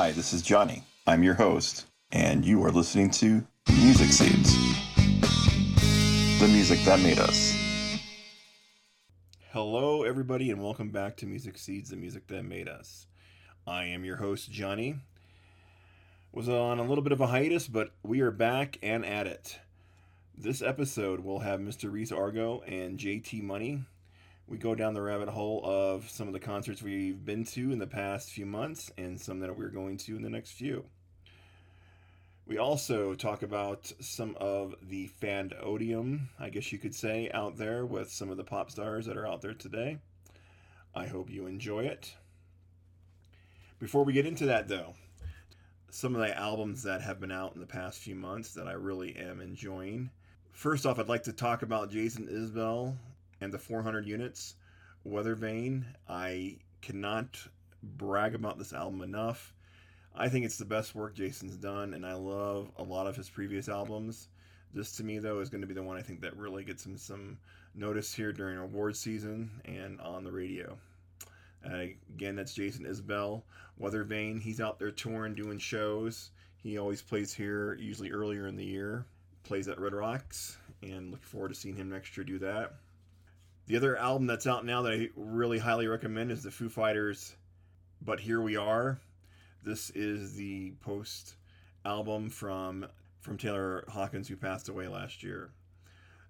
Hi, this is Johnny. I'm your host, and you are listening to Music Seeds, the music that made us. Hello, everybody, and welcome back to Music Seeds, the music that made us. I am your host, Johnny. Was on a little bit of a hiatus, but we are back and at it. This episode will have Mr. Reese Argo and JT Money. We go down the rabbit hole of some of the concerts we've been to in the past few months and some that we're going to in the next few. We also talk about some of the fandodium, I guess you could say, out there with some of the pop stars that are out there today. I hope you enjoy it. Before we get into that, though, some of the albums that have been out in the past few months that I really am enjoying. First off, I'd like to talk about Jason Isbell and the 400 units. Weather Vane, I cannot brag about this album enough. I think it's the best work Jason's done, and I love a lot of his previous albums. This to me though is going to be the one I think that really gets him some notice here during award season and on the radio. Uh, again, that's Jason Isbell. Weather Vane, he's out there touring, doing shows. He always plays here, usually earlier in the year. Plays at Red Rocks, and looking forward to seeing him next year do that. The other album that's out now that I really highly recommend is the Foo Fighters But Here We Are. This is the post album from from Taylor Hawkins who passed away last year.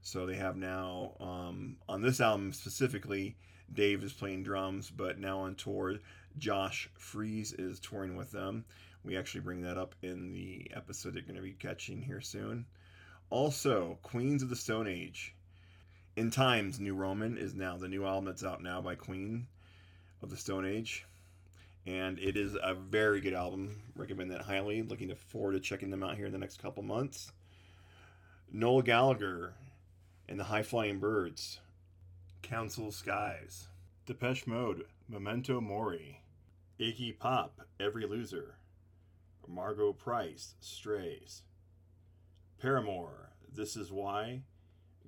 So they have now um, on this album specifically, Dave is playing drums, but now on tour, Josh Freese is touring with them. We actually bring that up in the episode they're going to be catching here soon. Also, Queens of the Stone Age. In Times, New Roman is now the new album that's out now by Queen of the Stone Age and it is a very good album. Recommend that highly. Looking forward to checking them out here in the next couple months. Noel Gallagher and the High Flying Birds, Council Skies, Depeche Mode, Memento Mori, Iggy Pop, Every Loser, Margo Price, Strays, Paramore, This Is Why,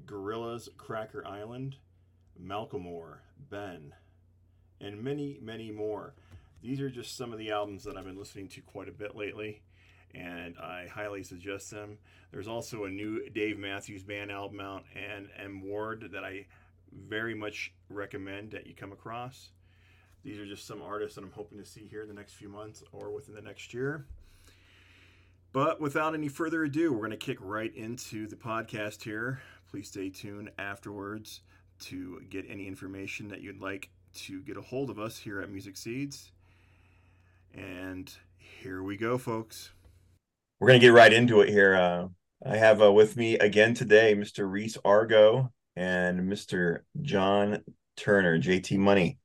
Gorillaz, Cracker Island, Macklemore, Ben, and many, many more. These are just some of the albums that I've been listening to quite a bit lately, and I highly suggest them. There's also a new Dave Matthews Band album out and M Ward that I very much recommend that you come across. These are just some artists that I'm hoping to see here in the next few months or within the next year. But without any further ado, we're going to kick right into the podcast here. Please stay tuned afterwards to get any information that you'd like to get a hold of us here at Music Seeds. And here we go, folks. We're going to get right into it here. Uh, I have uh, with me again today Mr. Reese Argo and Mr. John Turner, JT Money.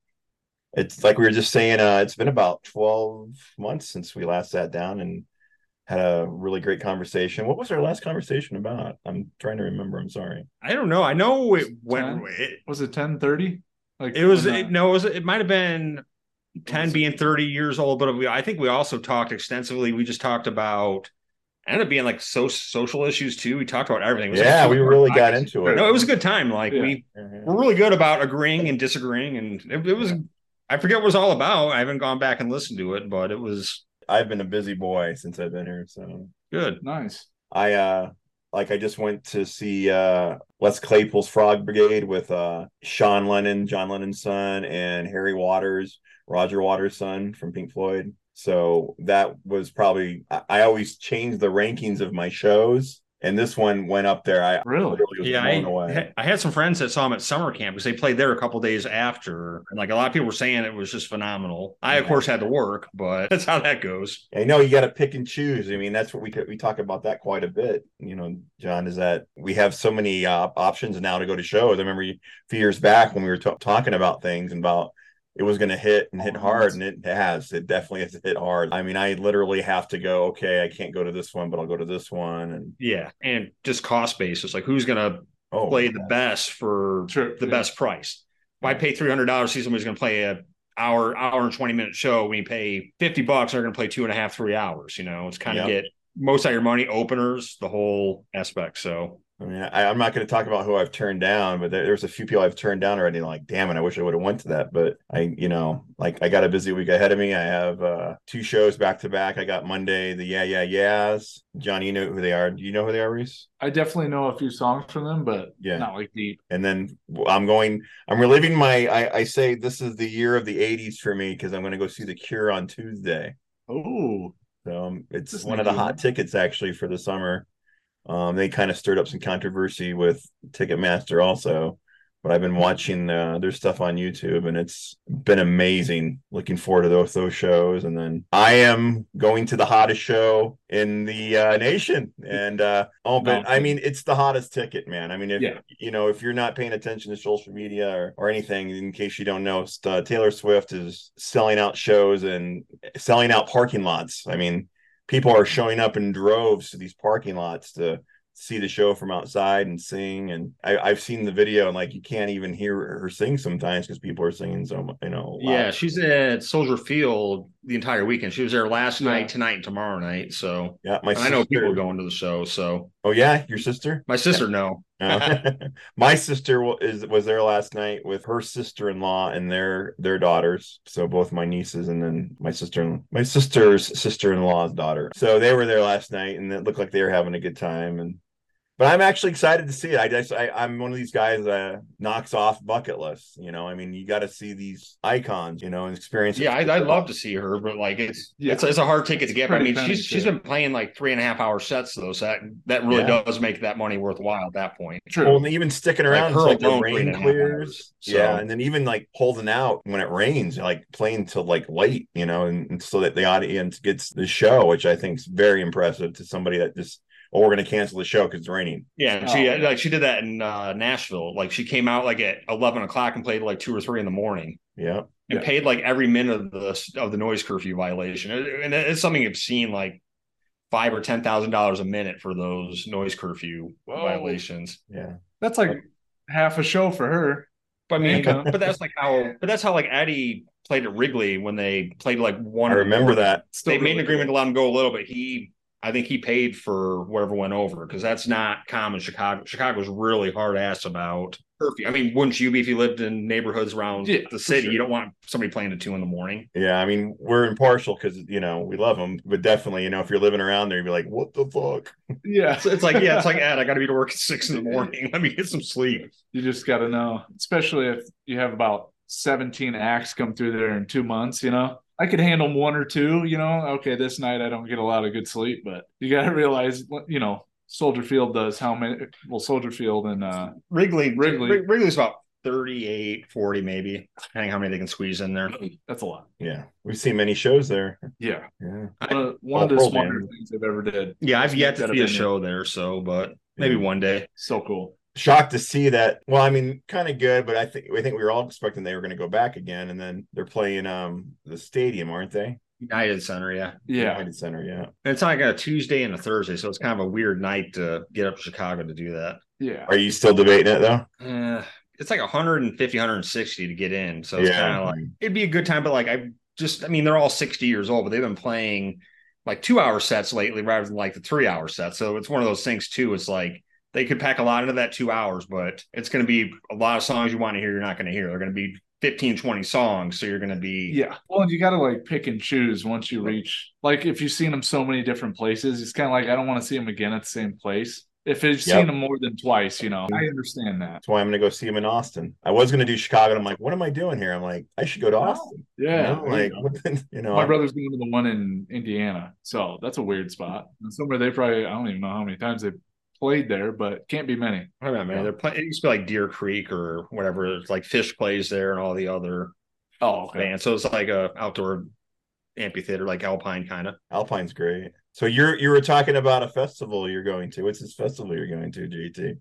It's like we were just saying, uh, it's been about 12 months since we last sat down and had a really great conversation. What was our last conversation about? I'm trying to remember. I'm sorry. I don't know. I know it went. It, was it 1030? Like it was. It, no, it was. It might have been 10 being 30 years old but we, i think we also talked extensively we just talked about ended up being like so social issues too we talked about everything yeah like we really got into it no it was a good time like yeah. we mm-hmm. we're really good about agreeing and disagreeing and it, it was i forget what it was all about i haven't gone back and listened to it but it was i've been a busy boy since i've been here so good nice i uh like I just went to see uh Les Claypool's Frog Brigade with uh Sean Lennon, John Lennon's son, and Harry Waters Roger Waters' son from Pink Floyd. So that was probably I always change the rankings of my shows. And this one went up there. I really, yeah. I, I, had some friends that saw him at summer camp because they played there a couple days after, and like a lot of people were saying it was just phenomenal. I, of course, had to work, but that's how that goes. I know you got to pick and choose. I mean, that's what we we talk about that quite a bit. You know, John, is that we have so many uh, options now to go to shows. I remember a few years back when we were t- talking about things and about it was going to hit and hit oh, hard and it has. It definitely has hit hard. I mean i literally have to go okay i can't go to this one but i'll go to this one and yeah and just cost basis like who's going to oh, play the best for the yeah. best price? Why pay $300 see somebody's going to play a hour hour and 20 minute show when you pay 50 bucks they're going to play two and a half three hours you know? It's kind of yep. get most of your money openers the whole aspect so I mean, I, am not going to talk about who I've turned down, but there, there's a few people I've turned down already. Like, damn it, I wish I would have went to that. But I, you know, like I got a busy week ahead of me. I have uh, two shows back to back. I got Monday the Yeah Yeah Yeahs. John, you know who they are. Do you know who they are, Reese? I definitely know a few songs from them, but yeah, not like deep. And then I'm going. I'm reliving my. I, I say this is the year of the '80s for me because I'm going to go see the Cure on Tuesday. Oh, so um, it's one of the hot tickets actually for the summer. Um, they kind of stirred up some controversy with Ticketmaster also, but I've been watching uh, their stuff on YouTube and it's been amazing. Looking forward to those those shows, and then I am going to the hottest show in the uh, nation. And uh, oh, but. I mean, it's the hottest ticket, man. I mean, if yeah. you know, if you're not paying attention to social media or, or anything, in case you don't know, uh, Taylor Swift is selling out shows and selling out parking lots. I mean people are showing up in droves to these parking lots to see the show from outside and sing. And I, have seen the video and like you can't even hear her sing sometimes because people are singing so much, you know. Loud. Yeah, she's at Soldier Field the entire weekend. She was there last yeah. night, tonight, and tomorrow night. So yeah, my sister, I know people are going to the show. So oh yeah, your sister? My sister, no. my sister is was there last night with her sister in law and their their daughters. So both my nieces and then my sister my sister's sister in law's daughter. So they were there last night and it looked like they were having a good time and but I'm actually excited to see it. I just I, am one of these guys that knocks off bucket lists. You know, I mean, you got to see these icons, you know, and experience. Yeah, I, would love to see her, but like it's yeah. it's, it's a hard ticket to get. I mean, she's she's been playing like three and a half hour sets though, so that that really yeah. does make that money worthwhile at that point. True. Well, and even sticking around like until like the rain clears. Hours, so. Yeah, and then even like holding out when it rains, like playing till like late, you know, and, and so that the audience gets the show, which I think is very impressive to somebody that just oh, we're going to cancel the show because it's raining. Yeah, she oh. like she did that in uh, Nashville. Like she came out like at eleven o'clock and played like two or three in the morning. Yeah, and yeah. paid like every minute of the of the noise curfew violation. And it's something you've seen like five or ten thousand dollars a minute for those noise curfew Whoa. violations. Yeah, that's like half a show for her. But I mean, but that's like how, but that's how like Eddie played at Wrigley when they played like one. I remember that. Still they really made an agreement cool. to let him go a little, but he I think he paid for whatever went over because that's not common. Chicago, Chicago's really hard ass about curfew. I mean, wouldn't you be if you lived in neighborhoods around yeah, the city? Sure. You don't want somebody playing at two in the morning. Yeah, I mean, we're impartial because you know we love them, but definitely, you know, if you're living around there, you'd be like, "What the fuck?" Yeah, so it's like, yeah, it's like, Ed, I got to be to work at six in the morning. Let me get some sleep. You just got to know, especially if you have about 17 acts come through there in two months. You know, I could handle one or two, you know. Okay, this night I don't get a lot of good sleep, but you got to realize, you know, Soldier Field does how many? Well, Soldier Field and uh, Wrigley, Wrigley, Wrigley's about 38, 40 maybe, depending how many they can squeeze in there. That's a lot. Yeah, we've seen many shows there. Yeah, yeah. One of, one of the smarter things I've ever did. Yeah, I've yet to see a show there, so but maybe one day. So cool shocked to see that. Well, I mean, kind of good, but I think I think we were all expecting they were going to go back again, and then they're playing um the stadium, aren't they? United Center, yeah, yeah, United Center, yeah. And it's like a Tuesday and a Thursday, so it's kind of a weird night to get up to Chicago to do that. Yeah. Are you still debating it though? Uh, it's like 150, 160 to get in, so it's yeah. kind of like it'd be a good time, but like I just, I mean, they're all 60 years old, but they've been playing like two hour sets lately rather than like the three hour sets. So it's one of those things too. It's like they could pack a lot into that two hours, but it's going to be a lot of songs you want to hear, you're not going to hear. They're going to be 15, 20 songs. So you're going to be. Yeah. Well, you got to like pick and choose once you reach, like, if you've seen them so many different places, it's kind of like, I don't want to see them again at the same place. If you've yep. seen them more than twice, you know, I understand that. That's why I'm going to go see him in Austin. I was going to do Chicago. And I'm like, what am I doing here? I'm like, I should go to oh, Austin. Yeah. You know? Like, you, you know, my brother's going to the one in Indiana. So that's a weird spot. And somewhere they probably, I don't even know how many times they've played there, but can't be many. I don't know, man. They're playing. It used to be like Deer Creek or whatever. It's like Phish plays there and all the other oh okay. bands. So it's like a outdoor amphitheater, like Alpine kind of. Alpine's great. So you're you were talking about a festival you're going to. What's this festival you're going to, JT?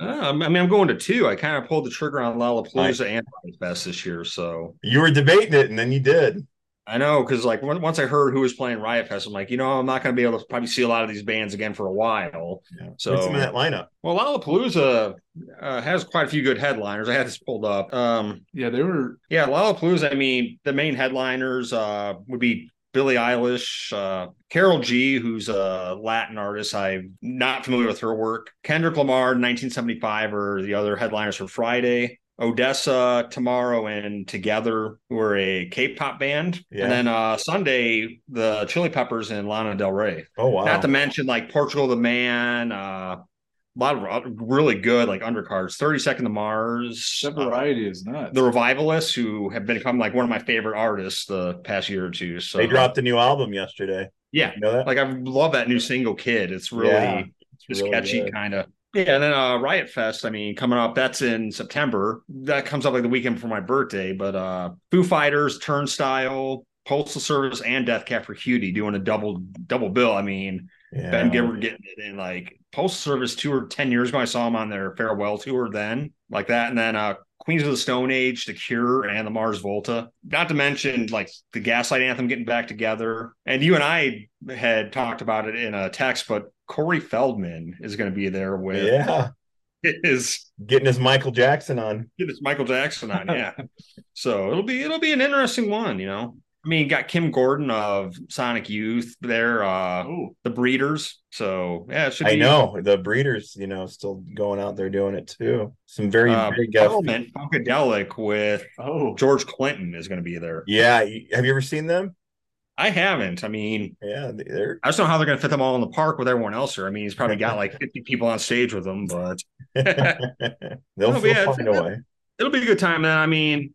Uh, I mean, I'm going to two. I kind of pulled the trigger on Lollapalooza and Fest this year. So you were debating it, and then you did. I know because like once I heard who was playing Riot Fest, I'm like, you know, I'm not going to be able to probably see a lot of these bands again for a while. Yeah. So What's in that lineup? Well, Lollapalooza uh, has quite a few good headliners. I had this pulled up. Um, yeah, they were. Yeah, Lollapalooza. I mean, the main headliners uh, would be Billie Eilish, uh, Karol G, who's a Latin artist. I'm not familiar with her work. Kendrick Lamar, 1975, are the other headliners for Friday. ODESZA Tomorrow X Together, who are a K-pop band, yeah. and then uh, Sunday the Chili Peppers and Lana Del Rey. Oh wow! Not to mention like Portugal the Man, uh, a lot of really good like undercards. Thirty Second to Mars. The variety uh, is nuts. The Revivalists, who have become like one of my favorite artists the past year or two. So they dropped a new album yesterday. Yeah, you know like I love that new single "Kid." It's really yeah, it's just really catchy, kind of. Yeah, and then uh, Riot Fest. I mean, coming up, that's in September. That comes up like the weekend before my birthday. But uh, Foo Fighters, Turnstile, Postal Service, and Death Cab for Cutie doing a double double bill. I mean, yeah. Ben Gibbard getting it in like Postal Service tour ten years ago. I saw him on their farewell tour then, like that, and then uh, Queens of the Stone Age, The Cure, and the Mars Volta. Not to mention like the Gaslight Anthem getting back together. And you and I had talked about it in a text, but Corey Feldman is going to be there with yeah is getting his Michael Jackson on. Getting his Michael Jackson on, yeah. so it'll be it'll be an interesting one, you know. I mean, got Kim Gordon of Sonic Youth there, uh Ooh. the Breeders. So yeah, I know the Breeders, you know, still going out there doing it too. Some very uh, Parliament Funkadelic with oh George Clinton is going to be there. Yeah, have you ever seen them? I haven't. I mean, yeah, they're... I just don't know how they're going to fit them all in the park with everyone else here. I mean, he's probably got like 50 people on stage with them, but they'll yeah, find a way. It'll be a good time. Then I mean,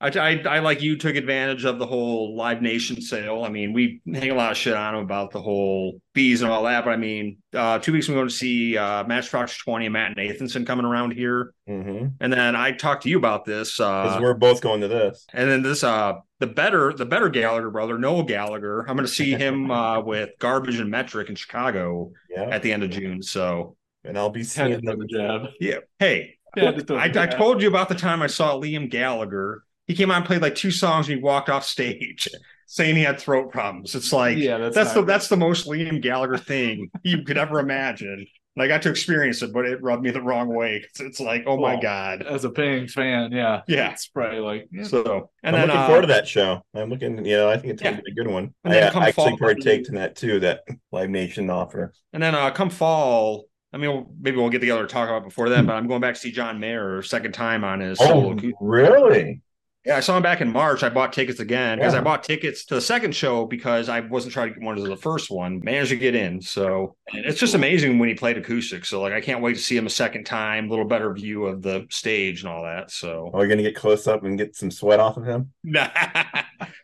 I, I, I, like you took advantage of the whole Live Nation sale. I mean, we hang a lot of shit on them about the whole fees and all that. But I mean, uh, two weeks we're going to see uh, Matchbox 20 and Matt Nathanson coming around here. Mm-hmm. And then I talked to you about this. Because uh, we're both going to this. And then this, uh, the better, the better Gallagher brother, Noel Gallagher. I'm going to see him uh, with Garbage and Metric in Chicago yeah. at the end of June. So, and I'll be seeing the job. Yeah. Hey, yeah, I, I, told you about the time I saw Liam Gallagher he came out and played like two songs and he walked off stage saying he had throat problems. It's like yeah, that's, that's the that's the most Liam Gallagher thing you could ever imagine. And I got to experience it, but it rubbed me the wrong way. It's, it's like, oh well, my god! As a paying fan, yeah, yeah, it's probably like yeah. so. And I'm then, looking uh, forward to that show. I'm looking, you know, I think it's gonna be a good one. And I, I actually partake in that too. That Live Nation offer. And then uh, come fall, I mean, maybe we'll get together to talk about before then, but I'm going back to see John Mayer second time on his. Oh, really? Yeah, I saw him back in March. I bought tickets again because yeah. I bought tickets to the second show because I wasn't trying to get one of the first one. Managed to get in. So it's just amazing when he played acoustic. So like I can't wait to see him a second time, a little better view of the stage and all that. So are we gonna get close up and get some sweat off of him?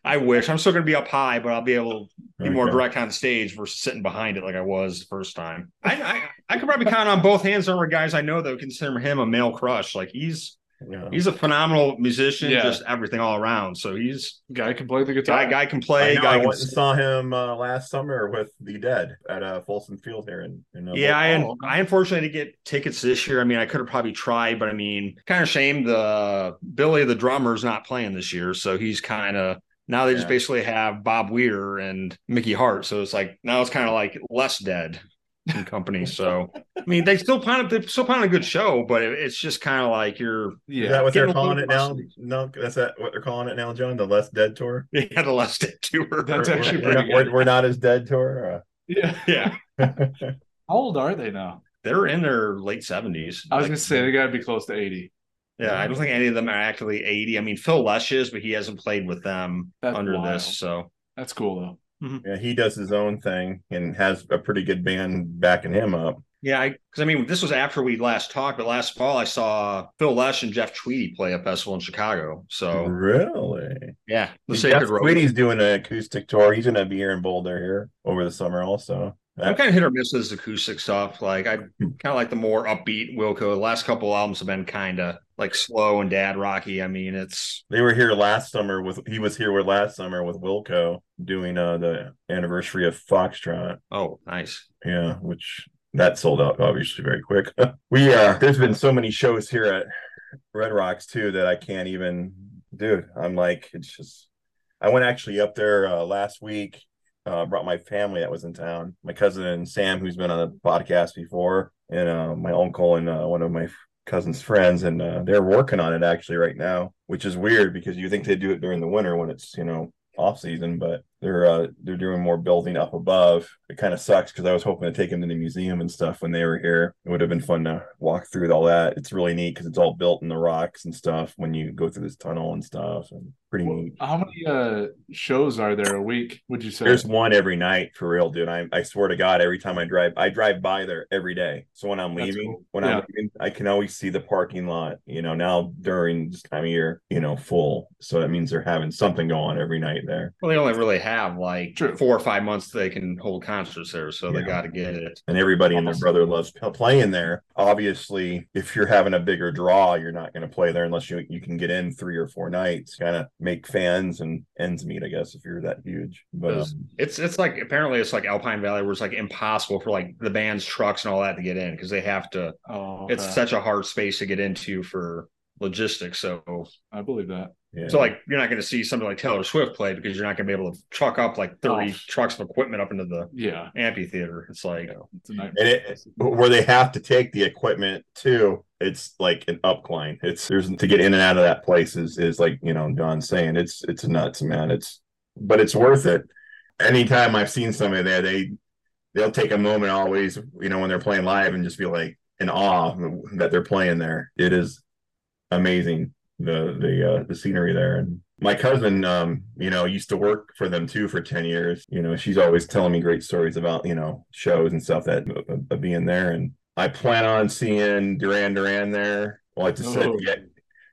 I wish. I'm still gonna be up high, but I'll be able to be okay. more direct on the stage versus sitting behind it like I was the first time. I I, I could probably count on both hands number of guys I know that would consider him a male crush. Like he's yeah. He's a phenomenal musician, yeah. just everything all around. So he's guy can play the guitar. Guy, guy can play. I, guy I went and saw him uh, last summer with the Dead at uh, Folsom Field here. In, in uh, yeah, I, I unfortunately didn't get tickets this year. I mean, I could have probably tried, but I mean, kind of shame the Billy the drummer's not playing this year, so he's kind of now they yeah. just basically have Bob Weir and Mickey Hart. So it's like now it's kind of like less dead and company. So I mean, they still plan they still plan a good show, but it, it's just kind of like you're yeah. Is that what they're calling it now? No, that's that what they're calling it now, John. The less dead tour. Yeah, the less dead tour. That's we're, actually we're, pretty. We're, we're, not as dead tour. Uh... Yeah, yeah. How old are they now? They're in their late seventies. I was like, gonna say they got to be close to eighty. Yeah, I don't think any of them are actually 80. I mean, Phil Lesh is, but he hasn't played with them That's under wild. this. So that's cool though. Mm-hmm. Yeah, he does his own thing and has a pretty good band backing him up. Yeah, because I, I, mean, this was after we last talked, but last fall I saw Phil Lesh and Jeff Tweedy play a festival in Chicago. So really, yeah, the Jeff Tweedy's doing an acoustic tour. He's going to be here in Boulder here over the summer also. I'm kind of hit or miss with this acoustic stuff. Like I hmm. kind of like the more upbeat Wilco. The last couple albums have been kind of like slow and dad rocky. I mean, it's they were here last summer with he was here with last summer with Wilco doing uh the anniversary of Foxtrot. Oh, nice. Yeah, which that sold out obviously very quick. we uh there's been so many shows here at Red Rocks too that I can't even dude, I'm like it's just I went actually up there uh, last week uh, brought my family that was in town, my cousin and Sam, who's been on the podcast before, and uh, my uncle and uh, one of my cousin's friends, and uh, they're working on it actually right now, which is weird because you think they do it during the winter when it's you know off season, but they're uh, they're doing more building up above. It kind of sucks because I was hoping to take them to the museum and stuff when they were here. It would have been fun to walk through all that. It's really neat because it's all built in the rocks and stuff when you go through this tunnel and stuff. And pretty well, neat. How many uh, shows are there a week? Would you say there's one every night for real, dude? I I swear to God, every time I drive, I drive by there every day. So when I'm leaving, cool. when yeah. I'm leaving, I can always see the parking lot. You know, now during this time of year, you know, full. So that means they're having something going on every night there. Well, they only really have like True. four or five months they can hold concerts there, so yeah. they got to get it. And everybody and their brother loves playing there. Obviously, if you're having a bigger draw, you're not going to play there unless you you can get in three or four nights. Kind of make fans and ends meet, I guess, if you're that huge. But um, it's it's like apparently it's like Alpine Valley, where it's like impossible for like the band's trucks and all that to get in because they have to. Oh, okay. it's such a hard space to get into for logistics. So I believe that. Yeah. So like you're not going to see something like Taylor Swift play because you're not going to be able to truck up like 30 oh. trucks of equipment up into the yeah amphitheater. It's like yeah, it's and it, where they have to take the equipment too. It's like an upcline. It's there's to get in and out of that place is is like you know Don's saying it's it's nuts, man. It's but it's worth it. Anytime I've seen somebody there, they they'll take a moment always, you know, when they're playing live and just be like in awe that they're playing there. It is amazing the the uh, the scenery there. And my cousin um you know used to work for them too for 10 years. You know she's always telling me great stories about you know shows and stuff that uh, being there. And i plan on seeing duran duran there. Well i just oh. said yeah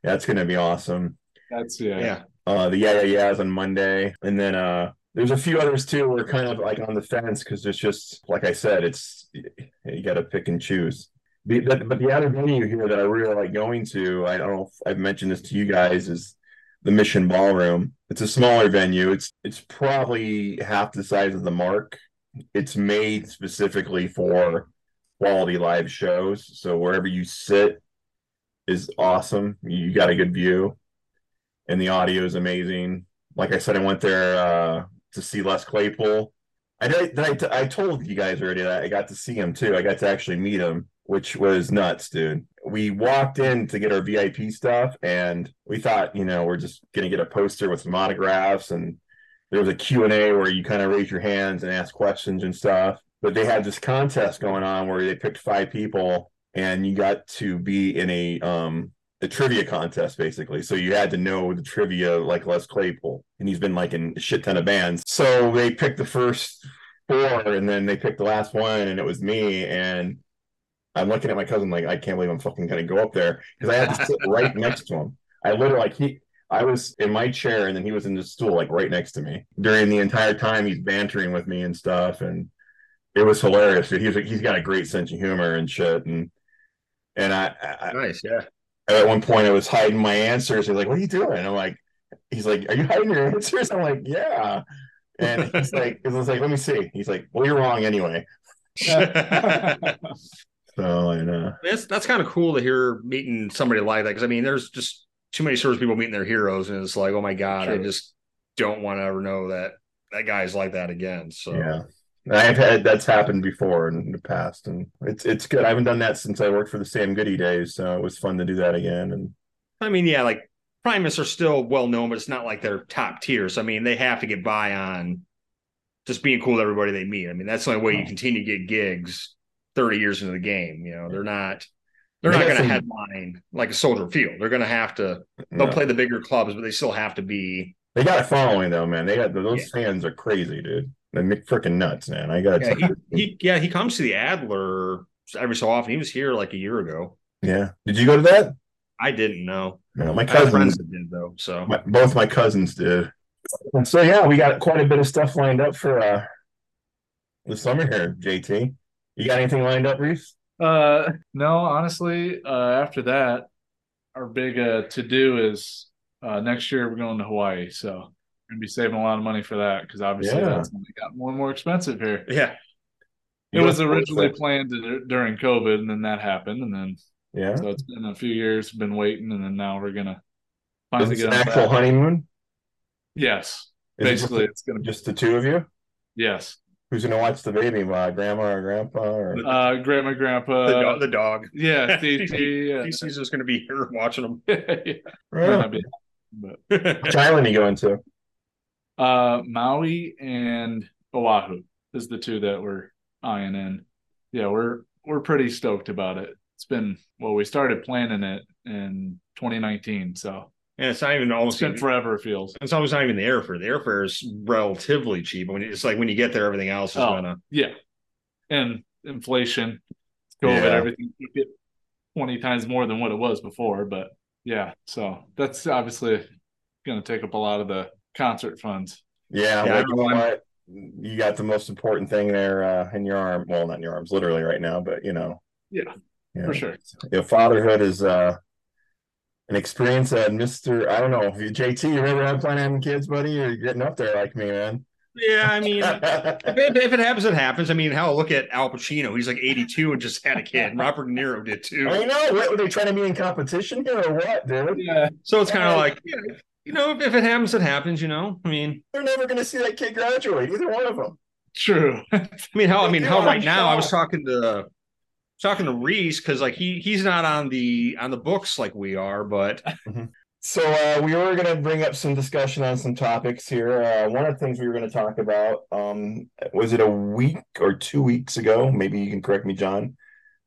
that's gonna be awesome. That's yeah. Yeah. Uh the yeah yeah yeahs on monday. And then uh there's a few others too we're kind of like on the fence because it's just like i said it's you got to pick and choose the, but the other venue here that I really like going to, I don't know if I've mentioned this to you guys, is the Mission Ballroom. It's a smaller venue. It's it's probably half the size of the Mark. It's made specifically for quality live shows. So wherever you sit is awesome. You got a good view, and the audio is amazing. Like I said, I went there uh, to see Les Claypool. I did. I, I told you guys already that I got to see him too. I got to actually meet him which was nuts, dude. We walked in to get our VIP stuff and we thought, you know, we're just going to get a poster with some autographs and there was a Q&A where you kind of raise your hands and ask questions and stuff. But they had this contest going on where they picked five people and you got to be in a um a trivia contest basically. So you had to know the trivia like Les Claypool, and he's been like in a shit ton of bands. So they picked the first four, and then they picked the last one, and it was me. And I'm looking at my cousin like I can't believe I'm fucking gonna go up there because I had to sit right next to him. I literally like he I was in my chair and then he was in the stool like right next to me during the entire time he's bantering with me and stuff and it was hilarious. He's he's got a great sense of humor and shit and and I, I nice yeah. At one point I was hiding my answers. He's like, "What are you doing?" And I'm like, "He's like, are you hiding your answers?" I'm like, "Yeah." And he's like, "I was like, let me see." He's like, "Well, you're wrong anyway." So and uh, that's that's kind of cool to hear meeting somebody like that because I mean, there's just too many service people meeting their heroes, and it's like, oh my god, sure. I just don't want to ever know that that guy's like that again. So yeah. I've had that's happened before in the past, and it's it's good. I haven't done that since I worked for the Sam Goody days, so it was fun to do that again. And I mean, yeah, like Primus are still well known, but it's not like they're top tier. So I mean, they have to get by on just being cool to everybody they meet. I mean, that's the only way you continue to get gigs 30 years into the game. You know, they're not they're they not going to headline like a Soldier Field. They're going to have to they'll no. play the bigger clubs, but they still have to be. They got a following though, man. They got those yeah. fans are crazy, dude. They're freaking nuts, man. I got yeah, he, he, yeah, he comes to the Adler every so often. He was here like a year ago. Yeah. Did you go to that? I didn't know. No, my cousins did though. So my, both my cousins did. And So yeah, we got quite a bit of stuff lined up for uh the summer here, JT. You got anything lined up, Reese? Uh, no, honestly, uh, after that, our big uh, to do is uh, next year we're going to Hawaii. So we're gonna be saving a lot of money for that because obviously yeah. that's got more and more expensive here. Yeah. It was originally planned to, during COVID, and then that happened, and then yeah. So it's been a few years, been waiting, and then now we're gonna finally get an actual honeymoon. Yes, Is basically, it it's gonna be just the two of you. Yes. Who's gonna watch the baby? My grandma or grandpa or uh, grandma, grandpa, the dog. The dog. Yeah, TT. yeah. TC's just gonna be here watching them. yeah. Right. Be, but. Which island are you going to? Uh, Maui and Oahu is the two that we're eyeing in. Yeah, we're we're pretty stoked about it. It's been well, we started planning it in 2019, so and it's not even almost it's been forever. It feels it's almost not even the airfare. The airfare is relatively cheap. When it's like when you get there, everything else is oh, gonna yeah, and inflation, COVID, yeah. everything get twenty times more than what it was before. But yeah, so that's obviously going to take up a lot of the concert funds. Yeah, yeah like, you, know what? you got the most important thing there uh, in your arm. Well, not in your arms, literally right now, but you know. Yeah, you know, for sure. You know, fatherhood is uh, an experience that Mister. I don't know, JT. You ever had plan having kids, buddy? You're getting up there like me, man. Yeah, I mean, if, if, it happens, it happens. I mean, hell, look at Al Pacino. He's like 82 and just had a kid. Robert De Niro did too. I know. What were they trying to be in competition here or what, dude? Yeah. So it's kind of like, you know, if, if it happens, it happens. You know, I mean, they're never going to see that kid graduate. Either one of them. True. I mean, how? I mean, how? Right now, I was talking to talking to Reese because like he he's not on the on the books like we are, but. Mm-hmm. So uh, we were going to bring up some discussion on some topics here. Uh, one of the things we were going to talk about um, was it a week or two weeks ago? Maybe you can correct me, John.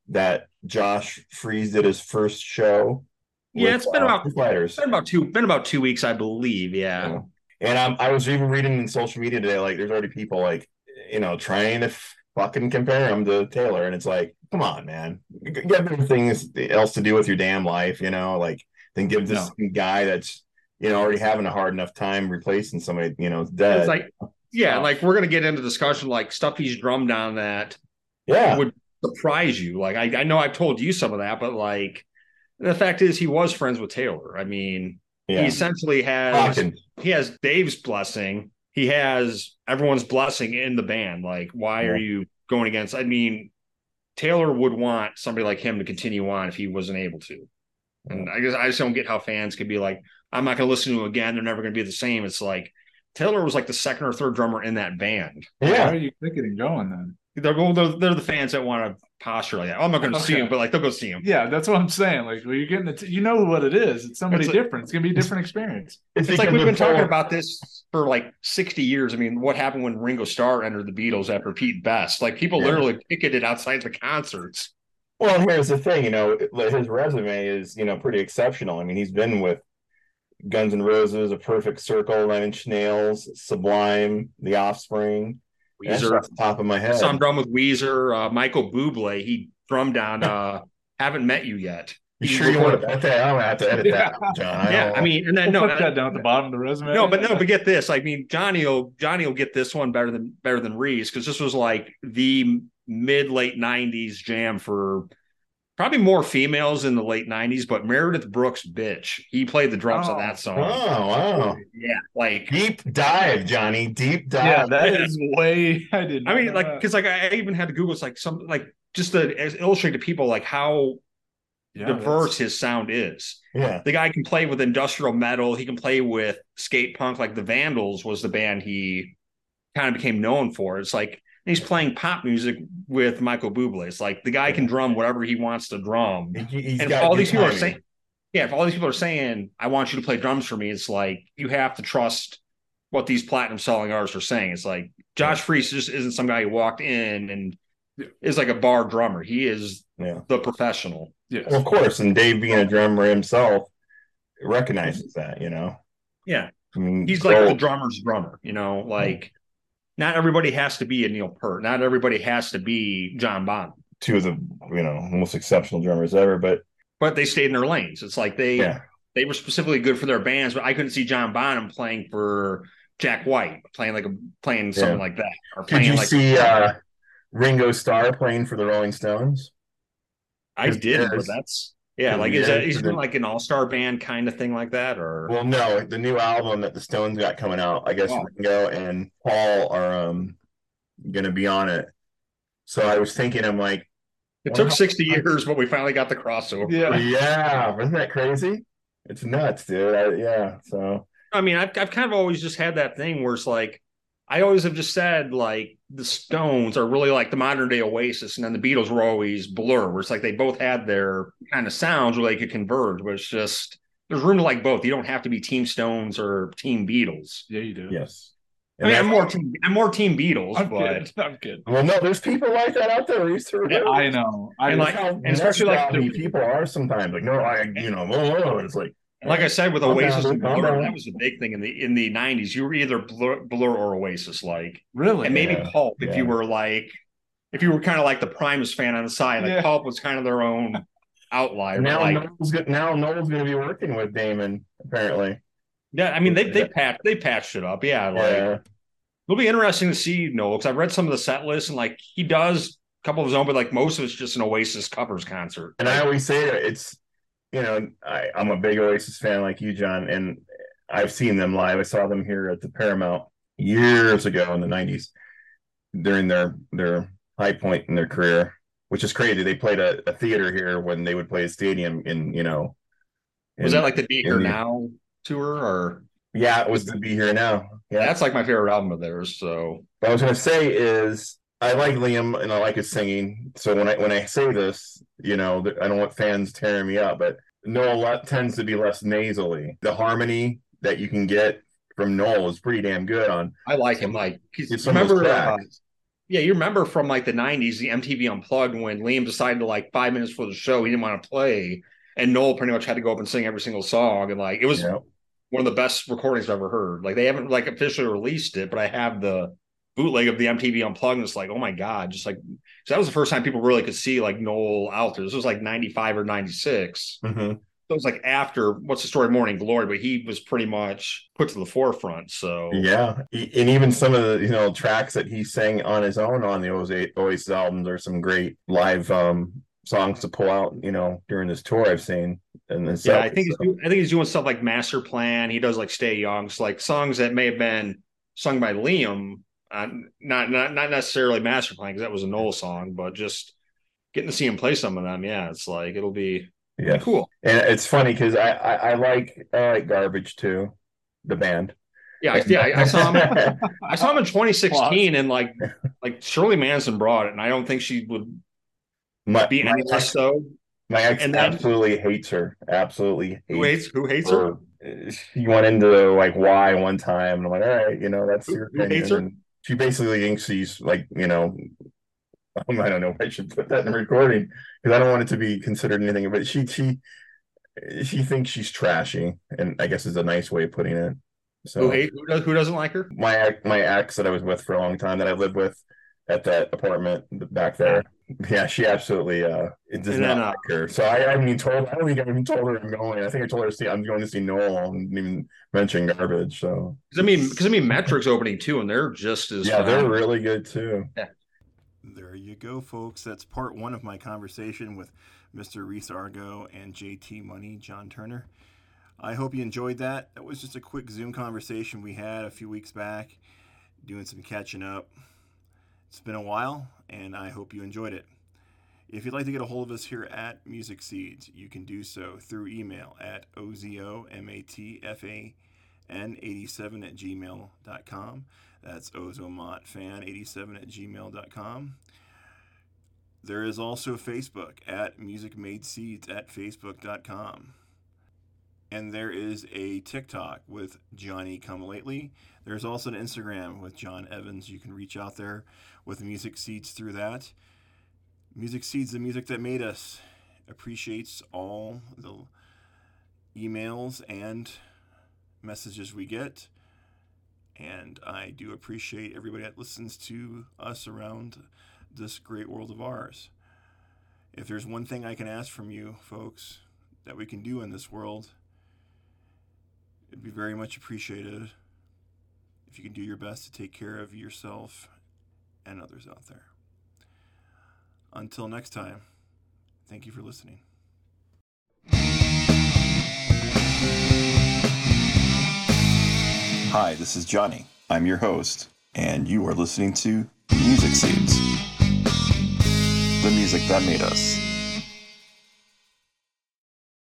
That Josh Freese did his first show yeah, with, it's been uh, about fighters. Been about two. Been about two weeks, I believe. Yeah. yeah. And um, I was even reading in social media today, like there's already people like, you know, trying to fucking compare him to Taylor, and it's like, come on, man, get better things else to do with your damn life, you know, like then give this no. guy that's you know already having a hard enough time replacing somebody, you know, dead. It's like, yeah, like we're gonna get into discussion like stuff he's drummed on that, yeah, would surprise you. Like I, I know I've told you some of that, but like the fact is, he was friends with Taylor. I mean, yeah. he essentially has he has Dave's blessing. He has everyone's blessing in the band. Like, why yeah. are you going against? I mean, Taylor would want somebody like him to continue on if he wasn't able to. And I guess I just don't get how fans could be like, I'm not going to listen to him again. They're never going to be the same. It's like Taylor was like the second or third drummer in that band. Yeah. Why are you thinking and going then? They're, they're, they're the fans that want to posture like that. Oh, I'm not going to okay. see him, but like they'll go see him. Yeah, that's what I'm saying. Like, well, you're getting it. You know what it is. It's somebody it's like, different. It's going to be a different experience. It's, it's like we've been talking about this for like 60 years. I mean, what happened when Ringo Starr entered the Beatles after Pete Best? Like people yeah. literally picketed outside the concerts. Well, here's the thing. You know, his resume is you know pretty exceptional. I mean, he's been with Guns N' Roses, A Perfect Circle, Nine Inch Nails, Sublime, The Offspring. Weezer, off the top of my head. Some drum with Weezer, uh, Michael Bublé. He drummed on uh, "Haven't Met You Yet." You sure you want to bet that? I'm gonna have to edit yeah. that, John. I yeah, I mean, and then we'll no, put that down at the bottom of the resume. No, but no, but get this. I mean, Johnny will Johnny will get this one better than better than Reese because this was like the mid late '90s jam for probably more females in the late 90s, but Meredith Brooks, bitch, he played the drums oh, on that song. Oh, wow. Yeah. Like deep dive, Johnny. Deep dive. Yeah, that is way I didn't I mean, like, because like I even had to Google it's like some like just to illustrate to people like how yeah, diverse his sound is. Yeah. The guy can play with industrial metal, he can play with skate punk, like the Vandals was the band he kind of became known for. It's like he's playing pop music with Michael Bublé. It's like the guy can drum whatever he wants to drum. He's and all these people timing. are saying, yeah, if all these people are saying, I want you to play drums for me, it's like you have to trust what these platinum selling artists are saying. It's like Josh yeah. Freese just isn't some guy who walked in and is like a bar drummer. He is yeah. the professional. Yes. Well, of course. And Dave being a drummer himself recognizes that, you know? Yeah. I mean, he's so, like the drummer's drummer, you know, like not everybody has to be a Neil Peart. Not everybody has to be John Bonham. Two of the you know most exceptional drummers ever, but but they stayed in their lanes. It's like they yeah. they were specifically good for their bands, but I couldn't see John Bonham playing for Jack White, playing like a playing something yeah. like that. Or Did you like, see uh, Ringo Starr playing for the Rolling Stones? I did, but that's yeah, like is that he's been like an all-star band kind of thing like that, or well, no, the new album that the Stones got coming out, I guess oh. Ringo and Paul are um gonna be on it. So I was thinking, I'm like, it took 60 years, but we finally got the crossover. Yeah, yeah, isn't that crazy? It's nuts, dude. I, yeah, so I mean, I've I've kind of always just had that thing where it's like I always have just said like the Stones are really like the modern day Oasis, and then the Beatles were always Blur, where it's like they both had their kind of sounds where they could converge, but it's just there's room to like both. You don't have to be Team Stones or Team Beatles. Yeah, you do. Yes. I mean, I'm more team. I'm more team Beatles, I'm but kidding. I'm kidding. Well, no, there's people like that out there. Yeah, I know. I And like- and especially like messed the- people are sometimes. Like, no, I, you know, whoa, whoa. It's like, like I said with Oasis and calm Blur, that was a big thing in the in the '90s. You were either Blur, Blur or Oasis, like, really. and maybe Yeah, Pulp if yeah. you were like, if you were kind of like the Primus fan on the side. Like Yeah. Pulp was kind of their own outlier. Now, like, Noel's, go- now Noel's going to be working with Damon, apparently. yeah, I mean they they patched they patched it up. Yeah, like yeah. it'll be interesting to see Noel because I've read some of the set lists and like he does a couple of his own, but like most of it's just an Oasis covers concert. And I always say that it's, you know, I, I'm a big Oasis fan like you, John, and I've seen them live. I saw them here at the Paramount years ago in the '90s during their their high point in their career, which is crazy. They played a, a theater here when they would play a stadium in, you know, Was that like the Be Here the- Now tour or? Yeah, it was the be here now. Yeah, That's like my favorite album of theirs. So What I was gonna say is I like Liam and I like his singing. So when I when I say this, you know, I don't want fans tearing me up, but Noel tends to be less nasally. The harmony that you can get from Noel is pretty damn good on. I like him. Like he's, It's some of those remember, uh, yeah, you remember from like the '90s, the MTV Unplugged when Liam decided to like five minutes before the show he didn't want to play, and Noel pretty much had to go up and sing every single song, and like it was one of the best recordings I've ever heard. Like they haven't like officially released it, but I have the bootleg of the MTV Unplugged. And it's like, oh my god, just like 'cause that was the first time people really could see like Noel out there. This was like '95 or '96. Mhm. It was like after what's the story, Morning Glory, but he was pretty much put to the forefront. So Yeah, and even some of the you know tracks that he sang on his own on the Oasis, albums are some great live um songs to pull out. You know, during this tour I've seen. And then Yeah, I think he's do, I think he's doing stuff like Master Plan. He does like Stay Young, so like songs that may have been sung by Liam, uh, not not not necessarily Master Plan because that was a Noel song, but just getting to see him play some of them. Yeah, it's like it'll be, yeah. cool. And it's funny because I, I I like I like Garbage too, the band. Yeah, I, yeah, I, I saw him. I saw him in 2016, and like like Shirley Manson brought it, and I don't think she would my, be any less so. my ex then- absolutely hates her. Absolutely Who hates who hates her. her? She went into like why one time, and I'm like, all right, you know, that's Who- your who opinion. hates her? And she basically thinks she's like, you know, um, I don't know if I should put that in the recording because I don't want it to be considered anything. But she she she thinks she's trashy, and I guess is a nice way of putting it. So Who hate who, does, who doesn't like her? my my ex that I was with for a long time that I lived with at that apartment back there. Yeah, she absolutely uh it does And not then, uh, like her. So I, I haven't even told I don't think I even told her I'm going. I think I told her to see I'm going to see Noel and even mention garbage. So Because I mean, because I mean, Metric's opening too, and they're just as yeah, they're really good too. There you go, folks. That's part one of my conversation with Mr. Reese Argo and JT Money, John Turner. I hope you enjoyed that. That was just a quick Zoom conversation we had a few weeks back, doing some catching up. It's been a while, and I hope you enjoyed it. If you'd like to get a hold of us here at Music Seeds, you can do so through email at ozomatfan87 at gmail.com. That's ozomatfan87 at gmail.com. There is also Facebook at Music Made Seeds at facebook.com. And there is a TikTok with Johnny Come Lately. There's also an Instagram with John Evans. You can reach out there with Music Seeds through that. Music Seeds, the music that made us, appreciates all the emails and messages we get. And I do appreciate everybody that listens to us around this great world of ours. If there's one thing I can ask from you, folks, that we can do in this world, it'd be very much appreciated if you can do your best to take care of yourself and others out there. Until next time, thank you for listening. Hi, this is Johnny. I'm your host, and you are listening to Music Seeds. The music that made us.